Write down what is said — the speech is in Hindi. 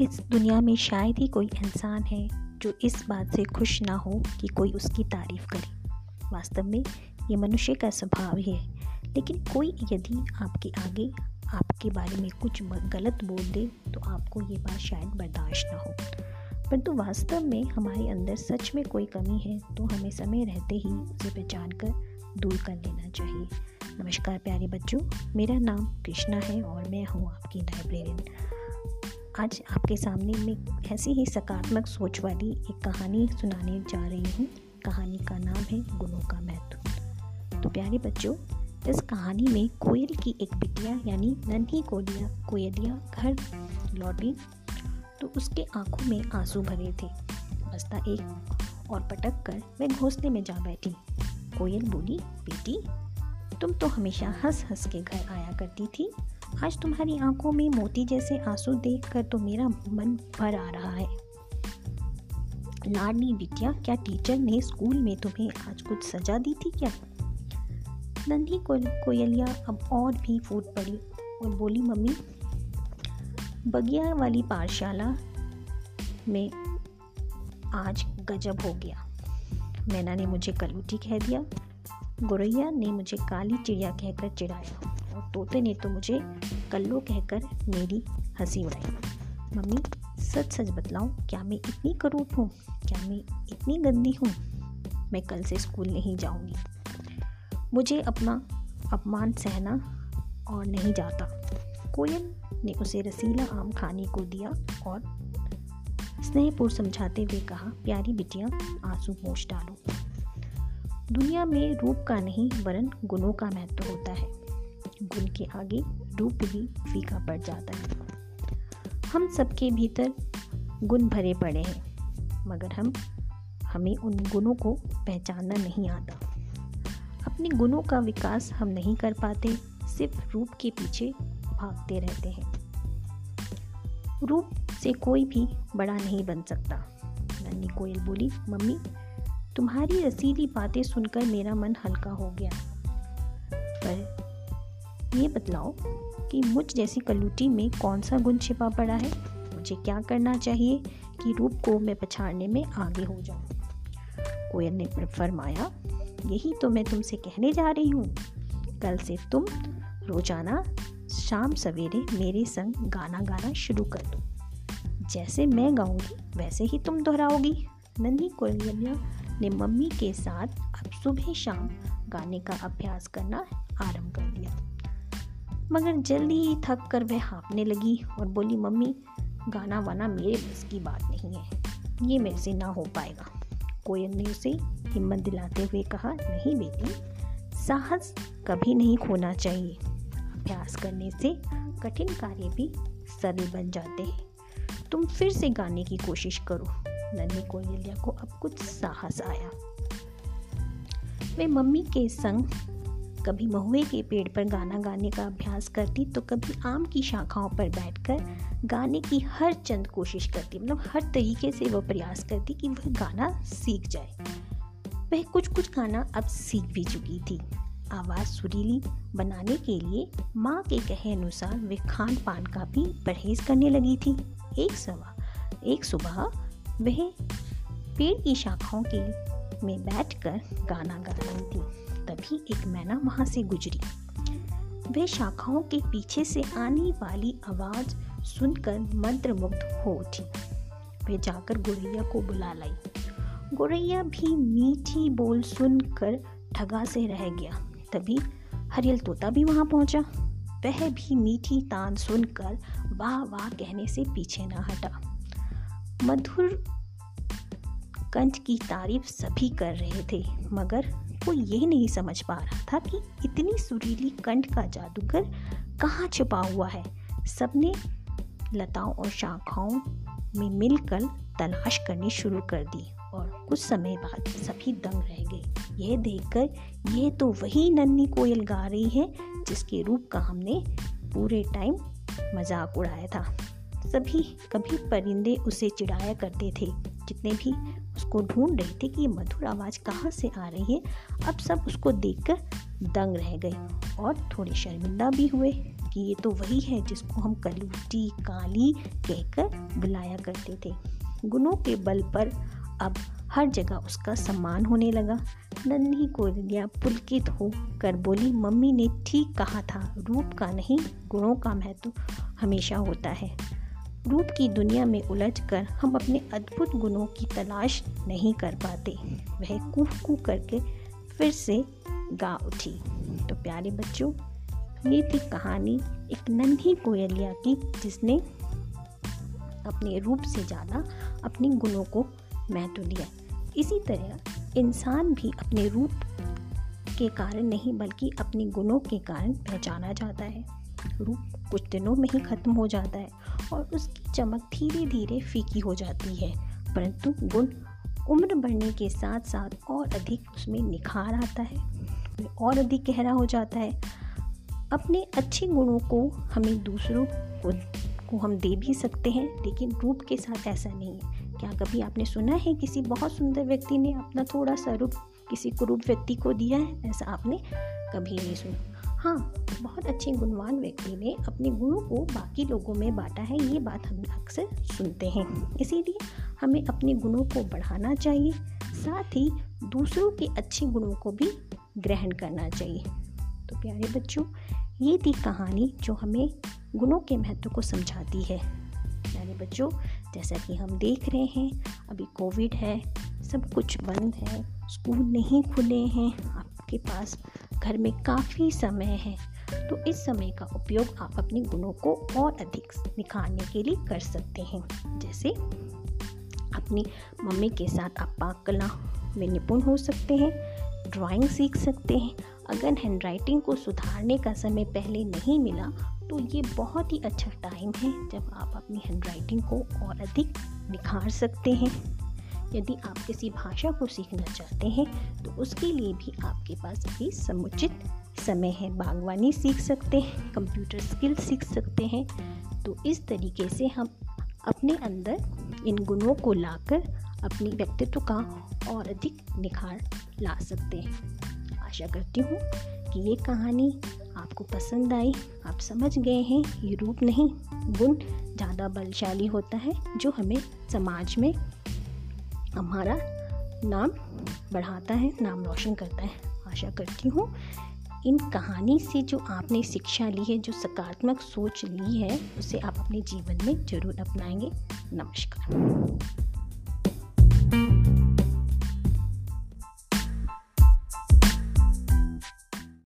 इस दुनिया में शायद ही कोई इंसान है जो इस बात से खुश ना हो कि कोई उसकी तारीफ़ करे। वास्तव में ये मनुष्य का स्वभाव ही, लेकिन कोई यदि आपके आगे आपके बारे में कुछ गलत बोल दे तो आपको ये बात शायद बर्दाश्त ना हो। परंतु तो वास्तव में हमारे अंदर सच में कोई कमी है तो हमें समय रहते ही उसे पहचान कर दूर कर लेना चाहिए। नमस्कार प्यारे बच्चों, मेरा नाम कृष्णा है और मैं हूँ आपकी लाइब्रेरियन आज आपके सामने मैं ऐसी ही सकारात्मक सोच वाली एक कहानी सुनाने जा रही हूँ। कहानी का नाम है गुणों का महत्व। तो प्यारे बच्चों, इस कहानी में कोयल की एक बिटिया यानी नन्ही कोलिया कोयलिया घर लौटी। तो उसके आँखों में आँसू भरे थे। बस्ता एक और पटक कर वह घोंसले में जा बैठी। कोयल बोली, बेटी, तुम तो हमेशा हंस हंस के घर आया करती थी। आज तुम्हारी आँखों में मोती जैसे आँसू देखकर तो मेरा मन भर आ रहा है। लाडली बिटिया क्या टीचर ने स्कूल में तुम्हें आज कुछ सजा दी थी क्या? नंदी को कोयलिया अब और भी फूट पड़ी और बोली, मम्मी, बगिया वाली पाठशाला में आज गजब हो गया। मैना ने मुझे कलूटी कह दिया, गुरैया ने मुझे काली चिड़िया कहकर चिढ़ाया। और तोते ने तो मुझे कल्लो कहकर मेरी हँसी उड़ाई। मम्मी सच सच बतलाऊं, क्या मैं इतनी करूप हूँ? क्या मैं इतनी गंदी हूँ? मैं कल से स्कूल नहीं जाऊँगी। मुझे अपना अपमान सहना और नहीं जाता। कोयल ने उसे रसीला आम खाने को दिया और स्नेहपूर्ण समझाते हुए कहा, प्यारी बिटिया, आँसू पोछ डालो। दुनिया में रूप का नहीं, वरन गुणों का महत्व होता है। गुण के आगे रूप भी फीका पड़ जाता है। हम सबके भीतर गुण भरे पड़े हैं, मगर हम, हमें उन गुणों को पहचानना नहीं आता। अपने गुणों का विकास हम नहीं कर पाते, सिर्फ़ रूप के पीछे भागते रहते हैं। रूप से कोई भी बड़ा नहीं बन सकता। नन्ही कोयल बोली, मम्मी, तुम्हारी रसीली बातें सुनकर मेरा मन हल्का हो गया। पर ये बतलाओ कि मुझ जैसी कलूटी में कौन सा गुण छिपा पड़ा है? मुझे क्या करना चाहिए कि रूप को मैं पछाड़ने में आगे हो जाऊँ? कोयल ने फरमाया, यही तो मैं तुमसे कहने जा रही हूँ। कल से तुम रोज़ाना शाम सवेरे मेरे संग गाना गाना शुरू कर दो। जैसे मैं गाऊँगी, वैसे ही तुम दोहराओगी। नन्ही कोयलिया ने मम्मी के साथ अब सुबह शाम गाने का अभ्यास करना आरंभ कर दिया। मगर जल्दी ही थक कर वह हाँपने लगी और बोली, मम्मी, गाना वाना मेरे बस की बात नहीं है। ये मेरे से ना हो पाएगा। कोयल ने उसे हिम्मत दिलाते हुए कहा, नहीं बेटी, साहस कभी नहीं खोना चाहिए। अभ्यास करने से कठिन कार्य भी सरल बन जाते हैं। तुम फिर से गाने की कोशिश करो। नन्ही कोयलिया को अब कुछ साहस आया। वे मम्मी के संग कभी महुए के पेड़ पर गाना गाने का अभ्यास करती तो कभी आम की शाखाओं पर बैठकर गाने की हर चंद कोशिश करती। मतलब हर तरीके से वह प्रयास करती कि वह गाना सीख जाए। वह कुछ कुछ गाना अब सीख भी चुकी थी। आवाज़ सुरीली बनाने के लिए माँ के कहे अनुसार वे खान पान का भी परहेज करने लगी थी। एक सवा, एक सुबह वह पेड़ की शाखाओं के में बैठकर गाना गा रही थी। तभी एक मैना वहाँ से गुजरी। वह शाखाओं के पीछे से आने वाली आवाज़ सुनकर मंत्रमुग्ध हो उठी। वह जाकर गुरैया को बुला लाई। गुरैया भी मीठी बोल सुनकर ठगा से रह गया। तभी हरियल तोता भी वहाँ पहुँचा। वह भी मीठी तान सुनकर वाह वाह कहने से पीछे ना हटा। मधुर कंठ की तारीफ़ सभी कर रहे थे, मगर वो ये नहीं समझ पा रहा था कि इतनी सुरीली कंठ का जादूगर कहाँ छुपा हुआ है। सबने लताओं और शाखाओं में मिलकर तलाश करनी शुरू कर दी और कुछ समय बाद सभी दंग रह गए। यह देखकर, यह तो वही नन्ही कोयल गा रही है जिसके रूप का हमने पूरे टाइम मज़ाक उड़ाया था। सभी कभी परिंदे उसे चिढ़ाया करते थे, जितने भी उसको ढूंढ रहे थे कि ये मधुर आवाज़ कहाँ से आ रही है। अब सब उसको देखकर दंग रह गए और थोड़े शर्मिंदा भी हुए कि ये तो वही है जिसको हम कलूटी काली कहकर बुलाया करते थे। गुणों के बल पर अब हर जगह उसका सम्मान होने लगा। नन्ही कोयलिया पुलकित हो कर बोली, मम्मी ने ठीक कहा था, रूप का नहीं, गुणों का महत्व हमेशा होता है। रूप की दुनिया में उलझ कर हम अपने अद्भुत गुणों की तलाश नहीं कर पाते। वह कूह कूह करके फिर से गा उठी। तो प्यारे बच्चों, ये थी कहानी एक नन्ही कोयलिया की, जिसने अपने रूप से ज़्यादा अपने गुणों को महत्व दिया। इसी तरह इंसान भी अपने रूप के कारण नहीं, बल्कि अपने गुणों के कारण पहचाना जाता है। रूप कुछ दिनों में ही खत्म हो जाता है और उसकी चमक धीरे धीरे फीकी हो जाती है। परंतु गुण उम्र बढ़ने के साथ साथ और अधिक उसमें निखार आता है। और अधिक गहरा हो जाता है। अपने अच्छे गुणों को हमें दूसरों को को हम दे भी सकते हैं, लेकिन रूप के साथ ऐसा नहीं है। क्या कभी आपने सुना है किसी बहुत सुंदर व्यक्ति ने अपना थोड़ा सा रूप किसी कुरूप व्यक्ति को दिया है? ऐसा आपने कभी नहीं सुना। हाँ बहुत अच्छे गुणवान व्यक्ति ने अपने गुणों को बाकी लोगों में बांटा है, ये बात हम अक्सर सुनते हैं। इसीलिए हमें अपने गुणों को बढ़ाना चाहिए, साथ ही दूसरों के अच्छे गुणों को भी ग्रहण करना चाहिए। तो प्यारे बच्चों, ये थी कहानी जो हमें गुणों के महत्व को समझाती है। प्यारे बच्चों, जैसा कि हम देख रहे हैं, अभी कोविड है, सब कुछ बंद है, स्कूल नहीं खुले हैं, आपके पास घर में काफ़ी समय है तो इस समय का उपयोग आप अपने गुणों को और अधिक निखारने के लिए कर सकते हैं। जैसे अपनी मम्मी के साथ आप पाक कला में निपुण हो सकते हैं ड्राइंग सीख सकते हैं। अगर हैंडराइटिंग को सुधारने का समय पहले नहीं मिला तो ये बहुत ही अच्छा टाइम है जब आप अपनी हैंडराइटिंग को और अधिक निखार सकते हैं। यदि आप किसी भाषा को सीखना चाहते हैं तो उसके लिए भी आपके पास अभी समुचित समय है। बागवानी सीख सकते हैं, कंप्यूटर स्किल सीख सकते हैं। तो इस तरीके से हम अपने अंदर इन गुणों को लाकर अपनी व्यक्तित्व का और अधिक निखार ला सकते हैं। आशा करती हूँ कि ये कहानी आपको पसंद आई। आप समझ गए हैं, ये रूप नहीं, गुण ज़्यादा बलशाली होता है जो हमें समाज में हमारा नाम बढ़ाता है, नाम रोशन करता है। आशा करती हूँ इन कहानी से जो आपने शिक्षा ली है, जो सकारात्मक सोच ली है, उसे आप अपने जीवन में ज़रूर अपनाएँगे। नमस्कार।